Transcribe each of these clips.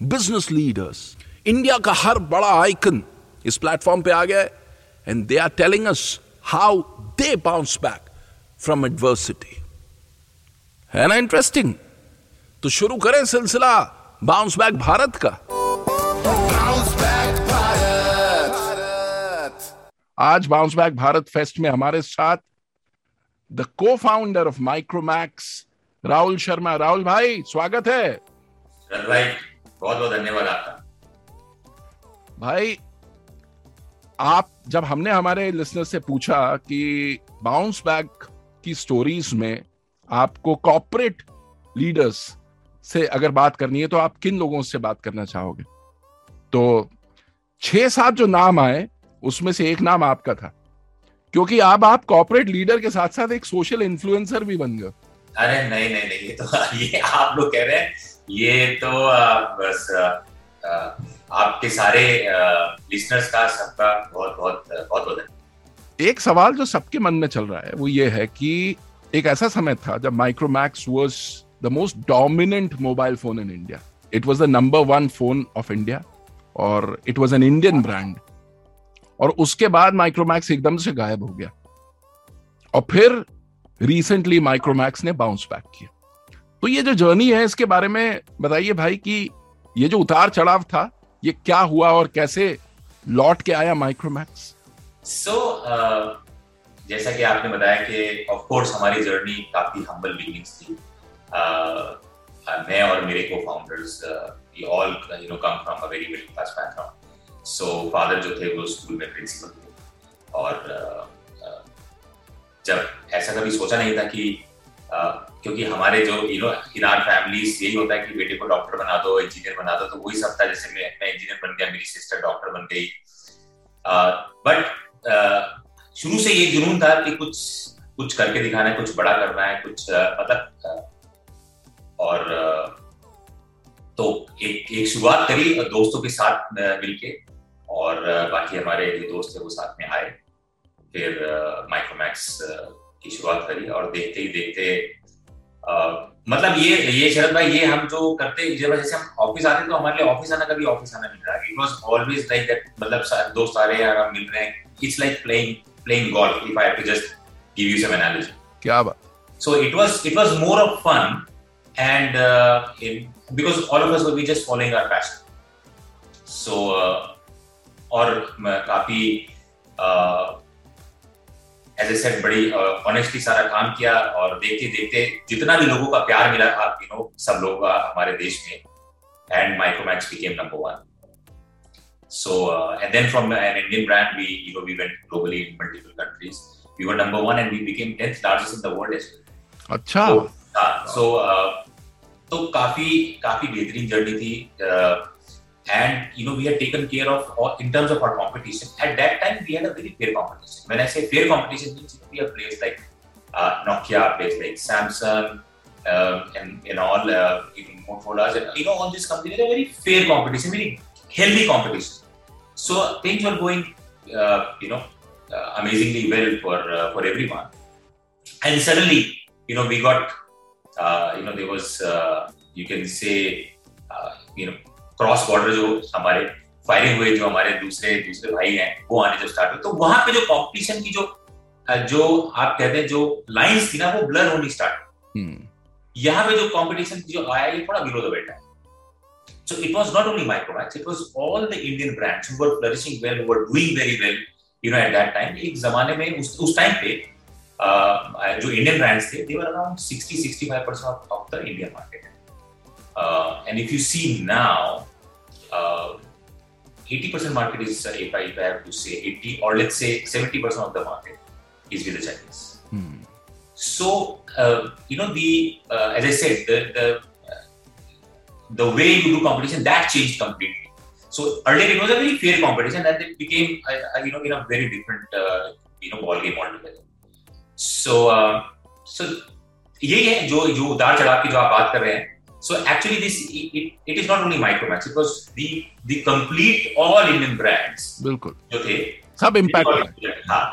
business leaders India का हर बड़ा आइकन इस प्लेटफॉर्म पे आ गया है and they are telling us how they bounce back from adversity है ना इंटरेस्टिंग तो शुरू करें सिलसिला बाउंस बैक भारत का आज बाउंस बैक भारत फेस्ट में हमारे साथ the co founder of Micromax Rahul Sharma Rahul भाई स्वागत है भाई बहुत बहुत धन्यवाद आपका। भाई आप जब हमने हमारे लिसनर से पूछा कि बाउंस बैक की स्टोरीज में आपको कॉर्पोरेट लीडर्स से अगर बात करनी है तो आप किन लोगों से बात करना चाहोगे? तो छह सात जो नाम आए उसमें से एक नाम आपका था। क्योंकि अब आप कॉर्पोरेट लीडर के साथ साथ एक सोशल इन्फ्लुएंसर भी बन गए। अरे नहीं नहीं नहीं ये तो ये आप लोग कह रहे हैं ये तो बस आपके सारे लिसनर्स का सबका बहुत बहुत बहुत बहुत एक सवाल जो सबके मन में चल रहा है, वो ये है कि एक ऐसा समय था जब Micromax was the most dominant mobile phone in India it was the number one phone of India और it was an Indian brand और उसके बाद माइक्रोमैक्स एकदम से गायब हो गया। और फिर रिसेंटली माइक्रोमैक्स ने बाउंस बैक किया। तो ये जो जर्नी है इसके बारे में बताइए भाई कि ये जो उतार चढ़ाव था ये क्या हुआ और कैसे लौट के आया माइक्रोमैक्स सो so, जैसा कि आपने बताया कि ऑफ़ कोर्स हमारी जर्नी काफ़ी हम्बल बिगिनिंग्स थी। Uh, मैं और मेरे co founders all you know come from a very middle class background so father जो थे वो स्कूल में प्रिंसिपल थे। और uh, uh, जब ऐसा कभी सोचा नहीं था कि क्योंकि हमारे जो you know in our families यही होता है कि बेटे को डॉक्टर बना दो इंजीनियर बना दो तो वही सब था जैसे मैं मैं इंजीनियर बन गया, मेरी सिस्टर डॉक्टर बन गई। बट शुरू से ये जुनून था कि कुछ कुछ करके दिखाना है, कुछ बड़ा करना है, कुछ मतलब और तो एक एक शुरुआत करी दोस्तों के साथ मिलके, और बाकी हमारे जो दोस्त थे वो साथ में आए। फिर माइक्रोमैक्स की शुरुआत करी और देखते ही देखते मतलब ये ये शरद भाई ये हम जो करते जब जैसे हम ऑफ़िस आते तो हमारे लिए ऑफ़िस आना कभी ऑफ़िस आना नहीं रहा। It was always like that मतलब दो सारे यार हम मिल रहे हैं it's like playing playing golf if I to just give you some क्या बात। So it was it was more of fun and because all of us we just following our passion so और काफ़ी uh, as ए said बड़ी honestly uh, सारा काम किया और देखते देखते जितना भी लोगों का प्यार मिला आप यू नो सब लोगों हमारे देश में and Micromax became number one So, uh, and then from an Indian brand, we you know we went globally in multiple countries. We were number one, and we became tenth largest in the world as well. अच्छा. So, uh, so uh, तो काफ़ी काफ़ी बेहतरीन journey थी and you know we had taken care of in terms of our competition at that time we had a very fair competition when i say fair competition means we have players like uh, nokia players like samsung uh, and, and all uh, even motorola you know all these companies are very fair competition very healthy competition. So things were going, uh, you know, uh, amazingly well for uh, for everyone. And suddenly, you know, we got, uh, you know, there was, uh, you can say, you know, cross border जो हमारे firing हुए जो हमारे दूसरे दूसरे भाई हैं वो आने जब स्टार्ट हुए तो वहाँ पे जो कंपटीशन की जो जो आप कहते हैं जो लाइंस थी ना वो ब्लर होनी स्टार्ट यहाँ पे जो कंपटीशन जो आया ये थोड़ा बिलो द बेल्ट है So it was not only Micromax, it was all the Indian brands who were flourishing well, who were doing very well, you know, at that time. एक जमाने में उस उस टाइम पे uh, जो Indian brands थे, they were around 60-65% of, of the Indian market. Uh, and if you see now, uh, 80% market is, uh, if, I, if I have to say 80, or let's say 70% of the market is with the Chinese. Hmm. So, uh, you know, the, uh, as I said, the, the, the way you do competition, that changed completely. So earlier it was a very fair competition and it became, uh, you know, in a very different, uh, you know, ball game altogether. So, uh, so यही है जो जो उतार चढ़ाव की जो आप बात कर रहे हैं So actually, this it, it it is not only Micromax. It was the the complete all Indian brands. बिल्कुल। जो थे सब इम्पैक्ट हाँ।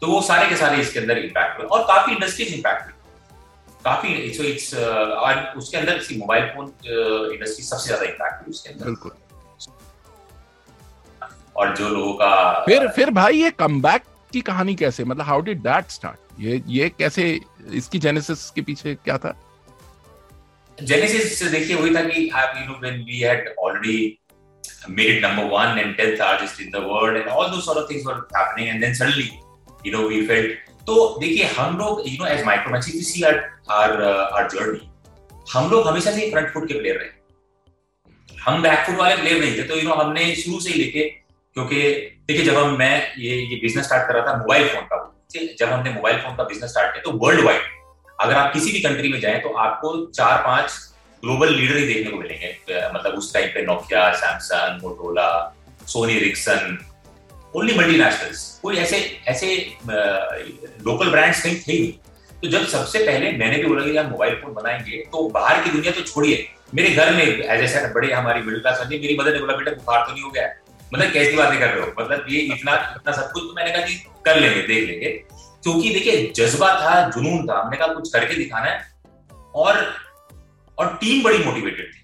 तो वो सारे के सारे इसके अंदर इम्पैक्ट हुए और काफ़ी इंडस्ट्रीज़ इम्पैक्ट हुई। काफ़ी सो इट्स और उसके अंदर सी मोबाइल फ़ोन इंडस्ट्री सबसे ज़्यादा इम्पैक्ट हुई उसके अंदर। बिल्कुल। और जो लोगों का फिर फिर भाई ये कमबैक की कहानी कैसे? मतलब हाउ डिड दैट स्टार्ट ये ये कैसे इसकी जेनेसिस के पीछे क्या था? जेनेसिस देखिए, वही था कि you know when we had already made it number one and 10th largest in the world and all those sort of things were happening and then suddenly, you know, we felt तो देखिए, हम लोग you know as Micromax if you see our our our journey हम लोग हमेशा से front foot के player रहे। हम बैक फुट वाले प्लेयर नहीं थे तो यू नो हमने शुरू से ही लेके, क्योंकि देखिए, जब हम, मैं ये ये बिज़नेस स्टार्ट कर रहा था मोबाइल फ़ोन का, जब हमने मोबाइल फ़ोन का बिज़नेस स्टार्ट किया तो वर्ल्ड वाइड अगर आप किसी भी कंट्री में जाएँ तो आपको चार पाँच ग्लोबल लीडर ही देखने को मिलेंगे। मतलब उस टाइम पे Nokia Samsung Motorola Sony Ericsson only multinationals कोई ऐसे ऐसे लोकल ब्रांड्स कहीं थे ही तो जब सबसे पहले मैंने भी बोला कि हम मोबाइल फ़ोन बनाएँगे तो बाहर की दुनिया तो छोड़िए। मेरे घर में एज ए बड़े हमारी मिडिल क्लास फैमिली मेरी मदर ने बोला, बेटा, बुखार तो नहीं हो गया। मतलब कैसी बातें कर रहे हो? मतलब ये इतना इतना सब कुछ? तो मैंने कहा कि कर लेंगे, देख लेंगे। क्योंकि देखिए जज्बा था जुनून था हमने कहा कुछ करके दिखाना है। और और टीम बड़ी मोटिवेटेड थी।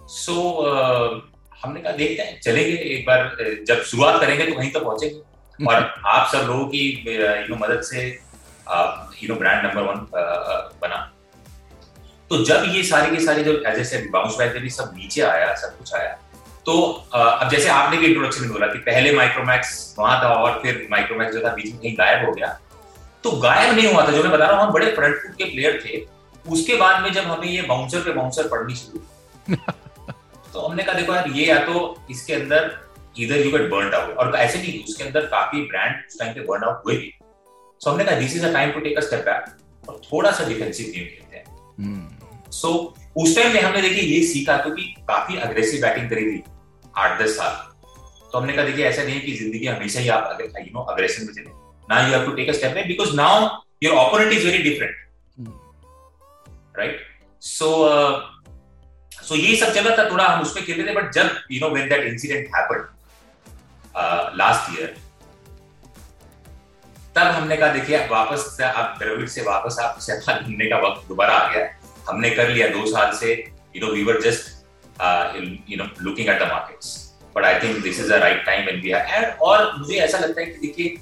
सो so, uh, हमने कहा देखते हैं चलेंगे एक बार जब शुरुआत करेंगे तो वहीं तक तो पहुँचेंगे। और आप सब लोगों की यू नो मदद से you know brand number one बना। तो जब ये सारे के सारे जो एज ए बाउंस बैक भी सब नीचे आया सब कुछ आया तो अब जैसे आपने भी इंट्रोडक्शन में बोला कि पहले माइक्रोमैक्स वहाँ था और फिर माइक्रोमैक्स जो था बीच में कहीं गायब हो गया। तो गायब नहीं हुआ था जो मैं बता रहा हूँ हम बड़े फ्रंट फुट के प्लेयर थे। उसके बाद में जब हमें ये बाउंसर पे बाउंसर पढ़नी शुरू तो हमने कहा देखो यार ये या तो इसके अंदर इधर यू गेट बर्न आउट और ऐसे नहीं उसके अंदर काफ़ी ब्रांड उस टाइम पे बर्न आउट हुए भी। सो हमने कहा this is a time to take a step back और थोड़ा सा डिफेंसिव गेम खेलते हैं। सो hmm. उस टाइम में हमने देखिए ये सीखा क्योंकि काफ़ी अग्रेसिव बैटिंग करी थी। आठ दस साल। तो हमने कहा देखिए ऐसा नहीं है कि ज़िंदगी हमेशा ही आप यू नो अग्रेशन में चले ना you have to take a step back because now your opponent is very different right so so यही सब चला था थोड़ा हम उसमें खेलते थे बट जब you know when that incident happened last year तब हमने कहा देखिए वापस आप द्रविड़ से वापस आप ढूँढने का वक्त दोबारा आ गया हमने कर लिया दो साल से you know we were just you know looking at the markets but I think this is the right time and we are और मुझे ऐसा लगता है कि देखिए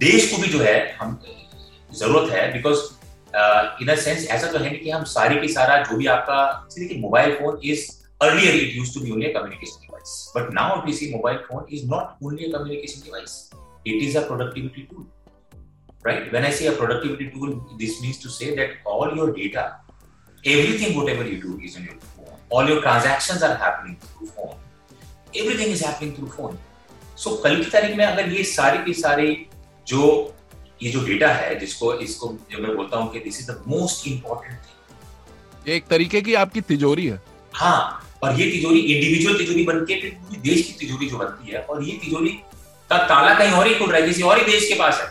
देश को भी जो है हम ज़रूरत है बिकॉज़ इन अ सेंस ऐसा तो है कि हम सारी की सारा जो भी आपका देखिए mobile phone is earlier it used to be only a communication device but now you see mobile phone is not only a communication device it is a productivity tool right when i say a productivity tool this means to say that all your data everything whatever you do is on your all your transactions are happening through phone. Everything is happening through phone. So कल की तारीख में अगर ये सारी की सारी जो ये जो डेटा है जिसको इसको जो मैं बोलता हूँ कि this is the most important thing एक तरीके की आपकी तिजोरी है। हाँ और ये तिजोरी इंडिविजुअल तिजोरी बन के फिर पूरी देश की तिजोरी जो बनती है और ये तिजोरी का ताला कहीं और ही खुल रहा है किसी और ही देश के पास है।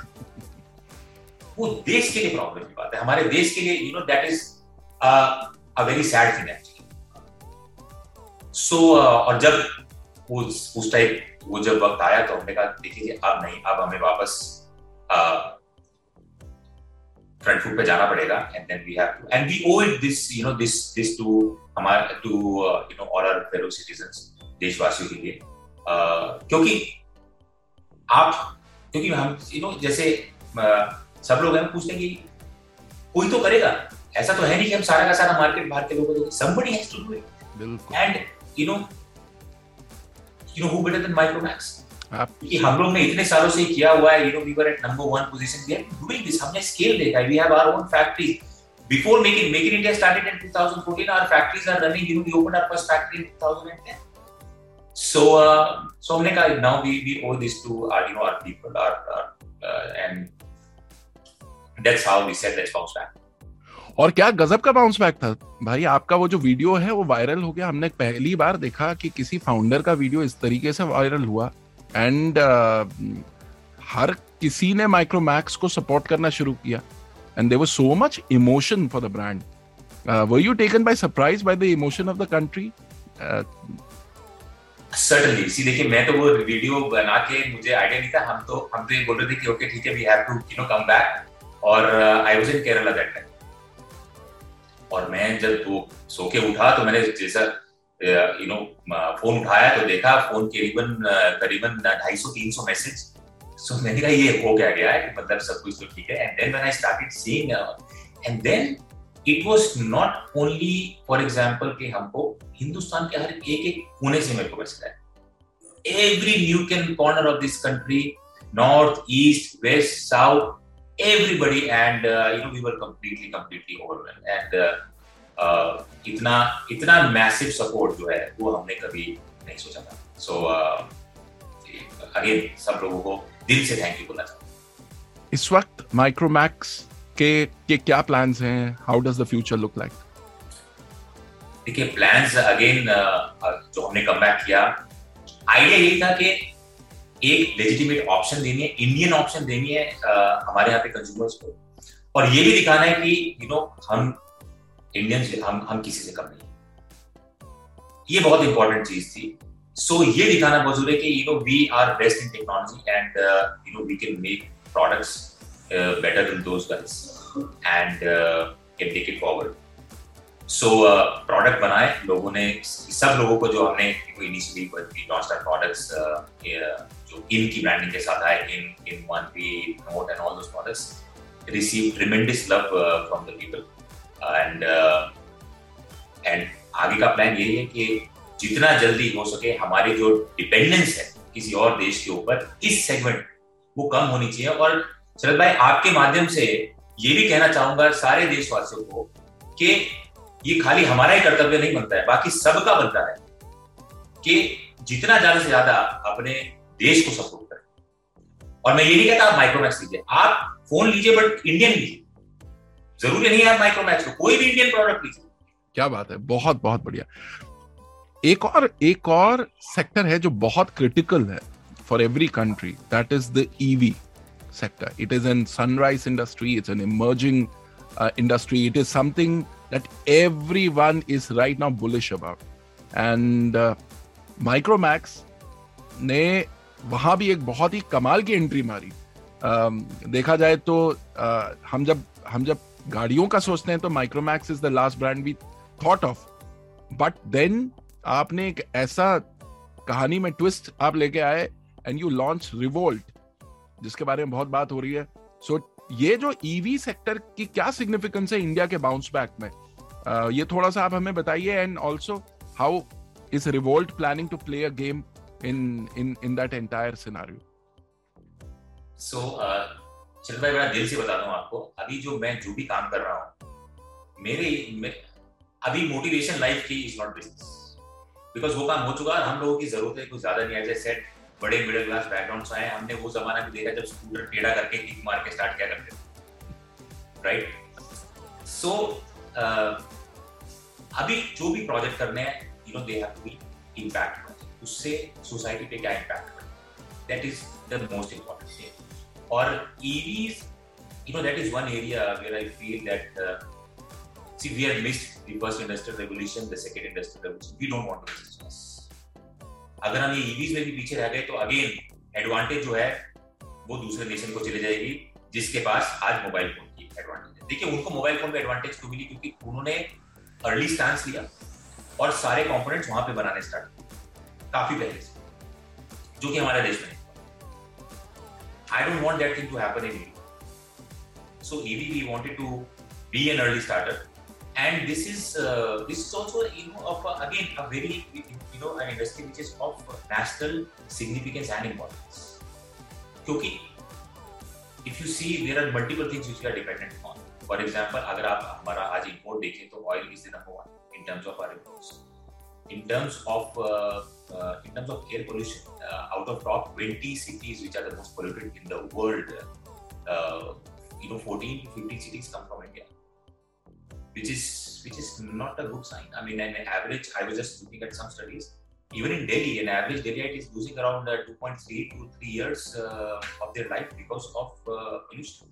वो देश के लिए प्रॉब्लम की बात है। हमारे देश के लिए you know that is a very sad thing actually so और जब उस उस टाइप वो जब वक्त आया तो हमने कहा देखिए अब नहीं अब हमें वापस uh, फ्रंट फुट पे जाना पड़ेगा and then we have to and we owe it this you know this this to हमारे to you know all our fellow citizens देशवासियों के लिए. Uh, क्योंकि आप क्योंकि हम यू नो जैसे uh, सब लोग हैं पूछते हैं कि कोई तो करेगा ऐसा तो है नहीं कि हम सारा का सारा मार्केट बाहर के लोगों को somebody has to do it. and you know you know who better than Micromax क्योंकि हम लोग ने इतने सालों से किया हुआ है you know we were at number one position we are doing this हमने स्केल देखा है we have our own factory before making Make in India started in 2014, our factories are running. You know, we opened our first factory in 2010. So, uh, so हमने कहा now we we owe this to our you know our people, our, our uh, and that's how we said let's bounce back. और क्या गजब का bounce back था। भाई आपका वो जो वीडियो है वो वायरल हो गया। हमने पहली बार देखा कि किसी फाउंडर का वीडियो इस तरीके से वायरल हुआ। एंड uh, हर किसी ने माइक्रोमैक्स को सपोर्ट करना शुरू किया। Much emotion for the brand. Uh, were you taken by surprise by the emotion of the country? Uh, Certainly. See, देखिए मैं तो वो वीडियो बना के मुझे आइडिया नहीं था। हम तो हम तो ये बोल रहे थे कि ओके ठीक है we have to you know come back और I was in Kerala that time और मैं जब वो सो के उठा तो मैंने जैसा यू नो फ़ोन उठाया तो देखा फ़ोन करीबन करीबन ढाई सौ, तीन सौ मैसेज सो मैंने कहा ये हो क्या गया है? मतलब सब कुछ तो ठीक है। And then when I started seeing and then it was not only for example कि हमको हिंदुस्तान के हर एक एक कोने से मेरे को मैसेज आया every nook can corner of this country north east west south everybody and you know we were completely completely overwhelmed and इतना इतना मैसिव सपोर्ट जो है वो हमने कभी नहीं सोचा था। सो अगेन सब लोगों को दिल से थैंक यू बोलना चाहूँ इस वक्त माइक्रोमैक्स के के क्या प्लान्स हैं? How does the future look like देखिए प्लान्स अगेन जो हमने कम बैक किया आइडिया यही था कि एक लेजिटिमेट ऑप्शन देनी है इंडियन ऑप्शन देनी है हमारे यहाँ पे कंज्यूमर्स को। और ये भी दिखाना है कि यू नो हम इंडियन हम हम किसी से कम नहीं ये बहुत इंपॉर्टेंट चीज़ थी। सो so, ये दिखाना बहुत ज़रूरी है कि you know we are best in technology and you know we can make products better than those guys and can take it forward so product बनाए, लोगों ने, सब लोगों को जो हमने इनिशियली प्रोडक्ट्स जो इन की ब्रांडिंग के साथ आए in in one we note and all those products receive tremendous love from the people and and आगे का प्लान यही है कि जितना जल्दी हो सके, हमारी जो डिपेंडेंस है, किसी और देश के ऊपर, इस सेगमेंट वो कम होनी चाहिए। और शरद भाई, आपके माध्यम से ये भी कहना चाहूँगा सारे देशवासियों को कि ये खाली हमारा ही कर्तव्य नहीं बनता है बाकी सबका बनता है कि जितना ज़्यादा से ज़्यादा अपने देश को सपोर्ट करें और मैं ये नहीं कहता आप माइक्रोमैक्स लीजिए आप फ़ोन लीजिए बट इंडियन लीजिए ज़रूरी नहीं है आप माइक्रोमैक्स को कोई भी इंडियन प्रोडक्ट लीजिए क्या बात है बहुत बहुत बढ़िया एक और एक और सेक्टर है जो बहुत क्रिटिकल है for every country that is the EV sector. It is in sunrise industry. It's emerging uh, industry. It is something that everyone is right now bullish about. And uh, Micromax ने वहाँ भी एक बहुत ही कमाल की entry मारी। Um, देखा जाए तो uh, हम जब हम जब गाड़ियों का सोचते हैं तो Micromax is the last brand we thought of but then आपने एक ऐसा कहानी में ट्विस्ट आप लेके आए एंड यू लॉन्च रिवोल्ट जिसके बारे में बहुत बात हो रही है। सो so, ये जो ईवी e सेक्टर की क्या सिग्निफिकेंस है इंडिया के बाउंस बैक में? Uh, ये थोड़ा सा आप हमें बताइए and also how is Revolt planning to play a game in in in that entire scenario so चल भाई बड़ा दिल से बता दूँ आपको अभी जो मैं जो भी काम कर रहा हूँ मेरे अभी मोटिवेशन लाइफ की इज़ नॉट बिज़नेस बिकॉज़ वो काम हो चुका है हम लोगों की ज़रूरत है कुछ ज़्यादा नहीं जैसे सेट बड़े मिडिल क्लास बैकग्राउंड से आए हमने वो जमाना भी देखा जब स्कूटर टेढ़ा करके किक मार के स्टार्ट किया करते थे राइट सो अभी जो भी प्रोजेक्ट करने हैं you know they have to be impact उससे सोसाइटी पे क्या impact that is the most important thing और EVs is one area where I feel that uh, see we have missed the first industrial revolution, the second industrial revolution. We don't want to miss this. अगर हम ये EVs में भी पीछे रह गए तो अगेन एडवांटेज जो है, वो दूसरे नेशन को चले जाएगी, जिसके पास आज मोबाइल फ़ोन की एडवांटेज है। देखिए, उनको मोबाइल फ़ोन में एडवांटेज क्यों मिली? क्योंकि उन्होंने अर्ली स्टांस लिया और सारे कंपोनेंट्स वहाँ पे बनाने स्टार्ट किए। काफ़ी पहले से, जो कि हमारे देश में I don't want that thing to happen in so EV we wanted to be an early starter. and this is uh, this is also you know of uh, again a very you know an industry which is of national significance and importance क्योंकि if you see there are multiple things which we are dependent on for example अगर आप हमारा आज import देखें तो oil is the number one in terms of our imports in terms of uh, uh, in terms of air pollution uh, out of top 20 cities which are the most polluted in the world uh, you know 14 to 15 cities come from india which is which is not a good sign. I mean, an average. I was just looking at some studies. Even in Delhi, an average Delhiite is losing around uh, 2.3 to 3 years uh, of their life because of uh, pollution.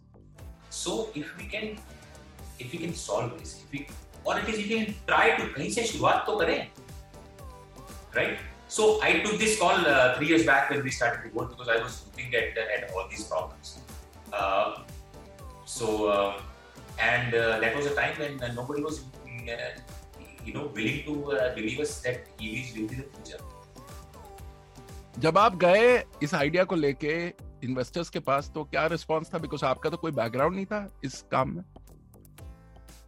So, if we can, if we can solve this, if we, or at least we can try to कहीं से शुरुआत तो करें, right? So I took this call uh, three years back when we started the board because I was looking at at all these problems. Uh, so uh, and uh, that was a time when uh, nobody was uh, you know willing to believe us that EVs will be the future. जब आप गए इस idea को लेके investors के पास तो क्या response था? बिकॉज़ आपका तो कोई बैकग्राउंड नहीं था इस काम में।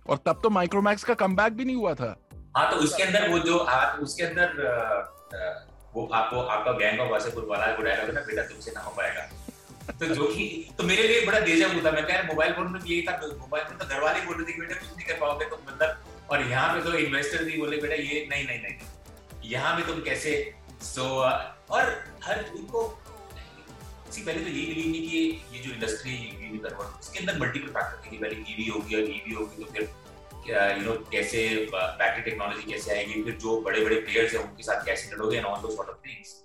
और तब तो माइक्रोमैक्स का कम भी नहीं हुआ था। हाँ तो उसके अंदर वो जो आ, उसके अंदर वो आपको आपका गैंग ऑफ़ वासेपुर वाला वो डायलॉग है ना बेटा तुमसे ना हो पाएगा। तो जो कि तो मेरे लिए बड़ा देजा था। मैं कह रहा मोबाइल फ़ोन में यही था मोबाइल फ़ोन तो घर वाले बोल रहे थे कि बेटा कुछ नहीं कर पाओगे तो मतलब और यहाँ पे तो इन्वेस्टर भी बोले, बेटा, ये नहीं नहीं नहीं। यहाँ पे तुम कैसे? सो और हर, उनको, सी, पहले तो यही बिलीव नहीं कि ये जो इंडस्ट्री ईवी कन्वर्ट इसके अंदर मल्टीपल फैक्टर थे पहले ईवी होगी और ईवी होगी तो फिर यू नो कैसे बैटरी टेक्नोलॉजी कैसे आएगी, फिर जो बड़े बड़े प्लेयर्स हैं, उनके साथ कैसे लड़ोगे and all those sort of things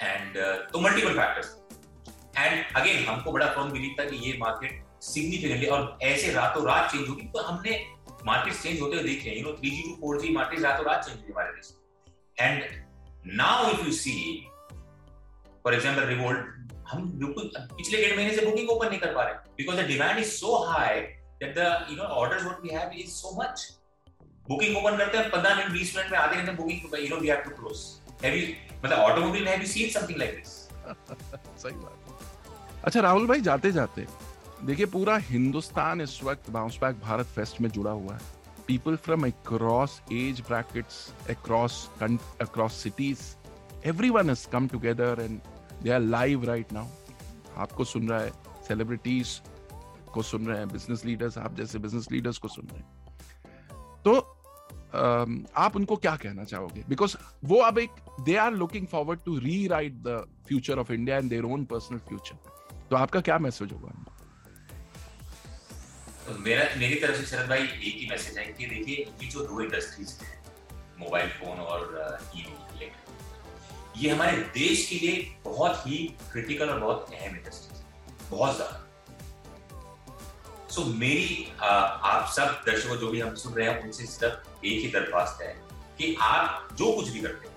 and तो मल्टीपल फैक्टर्स एंड अगेन हमको बड़ा फर्म बिलीव था कि ये मार्केट सिग्निफिकेंटली और ऐसे रातों रात चेंज होगी तो हमने मार्केट चेंज होते हुए देखे you no 3G to 4G market रातों रात चेंज हुई हमारे देश and now if you see for example revolt हम बिल्कुल पिछले डेढ़ महीने से बुकिंग ओपन नहीं कर पा रहे because the demand is so high that the you know orders what we have is so much booking open करते हैं 15 मिनट 20 मिनट में आधे घंटे booking you know we have to close मतलब अच्छा राहुल भाई जाते जाते देखिए, पूरा हिंदुस्तान इस वक्त बाउंस बैक भारत फेस्ट में जुड़ा हुआ है। People from across age brackets, across across cities, everyone has come together and they are live right now आपको सुन रहा है सेलिब्रिटीज को सुन रहे हैं बिज़नेस लीडर्स आप जैसे बिज़नेस लीडर्स को सुन रहे हैं। तो आप उनको क्या कहना चाहोगे? बिकॉज़ वो अब एक they are looking forward to rewrite the future of India and their own personal future तो आपका क्या मैसेज होगा? तो मेरा मेरी तरफ़ से शरद भाई एक ही मैसेज है कि देखिए ये जो दो इंडस्ट्रीज़ हैं मोबाइल फ़ोन और ईवी uh, ये हमारे देश के लिए बहुत ही क्रिटिकल और बहुत अहम इंडस्ट्रीज़ बहुत ज़्यादा। सो so, मेरी आ, आप सब दर्शकों जो भी हम सुन रहे हैं उनसे सिर्फ़ एक ही दरख्वास्त है कि आप जो कुछ भी करते हो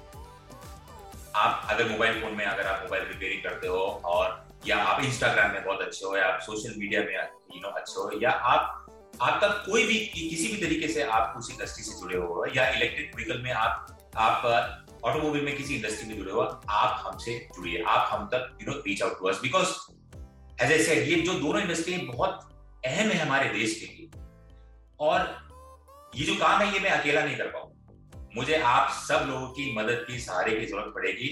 आप अगर मोबाइल फ़ोन में अगर आप मोबाइल रिपेयरिंग करते हो और या आप इंस्टाग्राम में बहुत अच्छे हो या आप सोशल मीडिया में यू नो अच्छे हो या आप आपका कोई भी कि, किसी भी तरीके से आप उस इंडस्ट्री से जुड़े हो या इलेक्ट्रिक व्हीकल में आप आप ऑटोमोबाइल में किसी इंडस्ट्री में जुड़े हो आप हमसे जुड़िए आप हम तक you know reach out to us because as I said ये जो दोनों इंडस्ट्री बहुत अहम है हमारे देश के लिए। और ये जो काम है ये मैं अकेला नहीं कर पाऊँगा। मुझे आप सब लोगों की मदद की सहारे की ज़रूरत पड़ेगी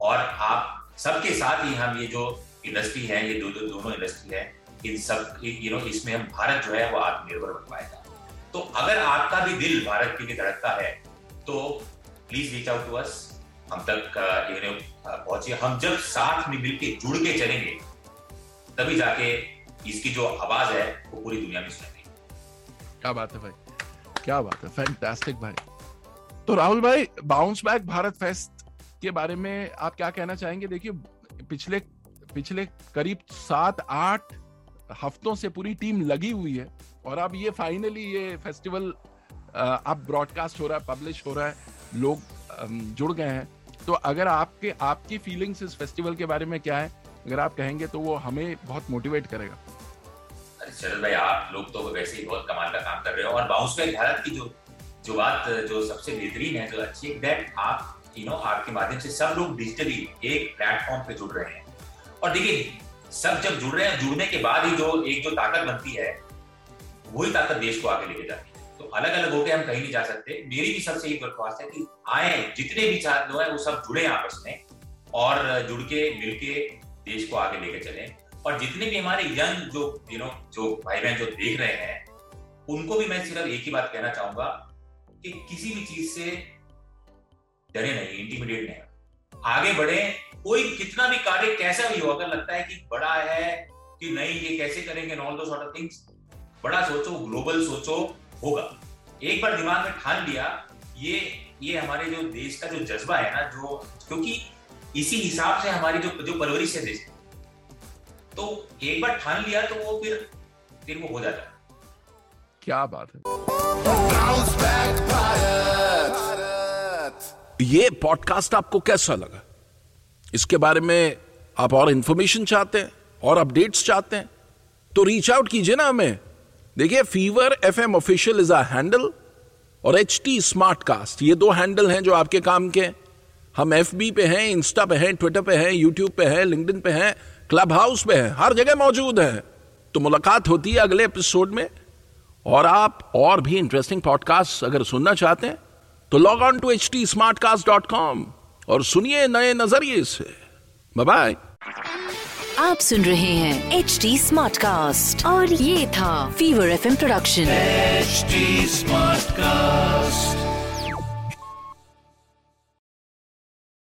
और आप सबके साथ ही हम ये जो इंडस्ट्री है ये दो, दो दोनों इंडस्ट्री है इन सब यू नो इसमें हम भारत जो है वो आत्मनिर्भर बन पाएगा। तो अगर आपका भी दिल भारत के लिए धड़कता है तो please reach out to us हम तक पहुंचिए हम जब साथ में मिलकर जुड़ के चलेंगे तभी जाके इसकी जो आवाज़ है, वो पूरी दुनिया में सुनाई क्या बात है भाई? क्या बात है? फैंटास्टिक भाई। तो राहुल भाई बाउंस बैक भारत फेस्ट के बारे में आप क्या कहना चाहेंगे? देखिए, पिछले पिछले करीब सात आठ हफ्तों से पूरी टीम लगी हुई है और अब ये फाइनली ये फेस्टिवल अब ब्रॉडकास्ट हो रहा है पब्लिश हो रहा है, लोग जुड़ गए हैं। तो अगर आपके, आपकी फीलिंग्स इस फेस्टिवल के बारे में क्या है? अगर आप कहेंगे तो वो हमें बहुत मोटिवेट करेगा। शरद भाई, आप लोग तो वैसे ही बहुत कमाल का काम कर रहे हो। और बाउंस बैक भारत की जो जो बात, जो सबसे बेहतरीन है, जो अच्छी है दैट आप यू नो आपके माध्यम से सब लोग डिजिटली एक प्लेटफॉर्म पे जुड़ रहे हैं। और देखिए, सब जब जुड़ रहे हैं, जुड़ने के बाद ही जो, एक जो ताकत बनती है, वही ताकत देश को आगे लेके जाती है। तो अलग अलग होकर हम कहीं नहीं जा सकते। मेरी भी सबसे यही दरख्वास्त है कि आए, जितने भी छात्र हैं, वो सब जुड़े आपस में और जुड़ के, मिलके देश को आगे लेके चले। और जितने भी हमारे यंग जो यू नो जो भाई बहन जो देख रहे हैं, उनको भी मैं सिर्फ़ एक ही बात कहना चाहूँगा कि किसी भी चीज़ से डरे नहीं इंटीमिडिएट नहीं आगे बढ़े, कोई कितना भी कार्य कैसा भी हो, अगर लगता है कि बड़ा है कि नहीं, ये कैसे करेंगे all those sort of things बड़ा सोचो ग्लोबल सोचो, होगा। एक बार दिमाग में ठान लिया, ये ये हमारे जो देश का जो जज्बा है ना, जो, क्योंकि इसी हिसाब से हमारी जो जो परवरिश है देश तो एक बार ठान लिया तो वो फिर फिर वो हो जाता। है क्या बात है। ये पॉडकास्ट आपको कैसा लगा? इसके बारे में आप और इंफॉर्मेशन चाहते हैं और अपडेट्स चाहते हैं तो रीच आउट कीजिए ना हमें। देखिए Fever F M official is a handle और एच टी स्मार्ट कास्ट ये दो हैंडल हैं जो आपके काम के हम एफ़ बी पे हैं इंस्टा पे हैं ट्विटर पे हैं यूट्यूब पे हैं लिंक्डइन पे हैं क्लब हाउस में है हर जगह मौजूद है। तो मुलाकात होती है अगले एपिसोड में। और आप और भी इंटरेस्टिंग पॉडकास्ट अगर सुनना चाहते हैं तो log on to H T smart cast dot com और सुनिए नए नज़रिए से। बाय आप सुन रहे हैं एच डी स्मार्ट कास्ट और ये था Fever F production H smart cast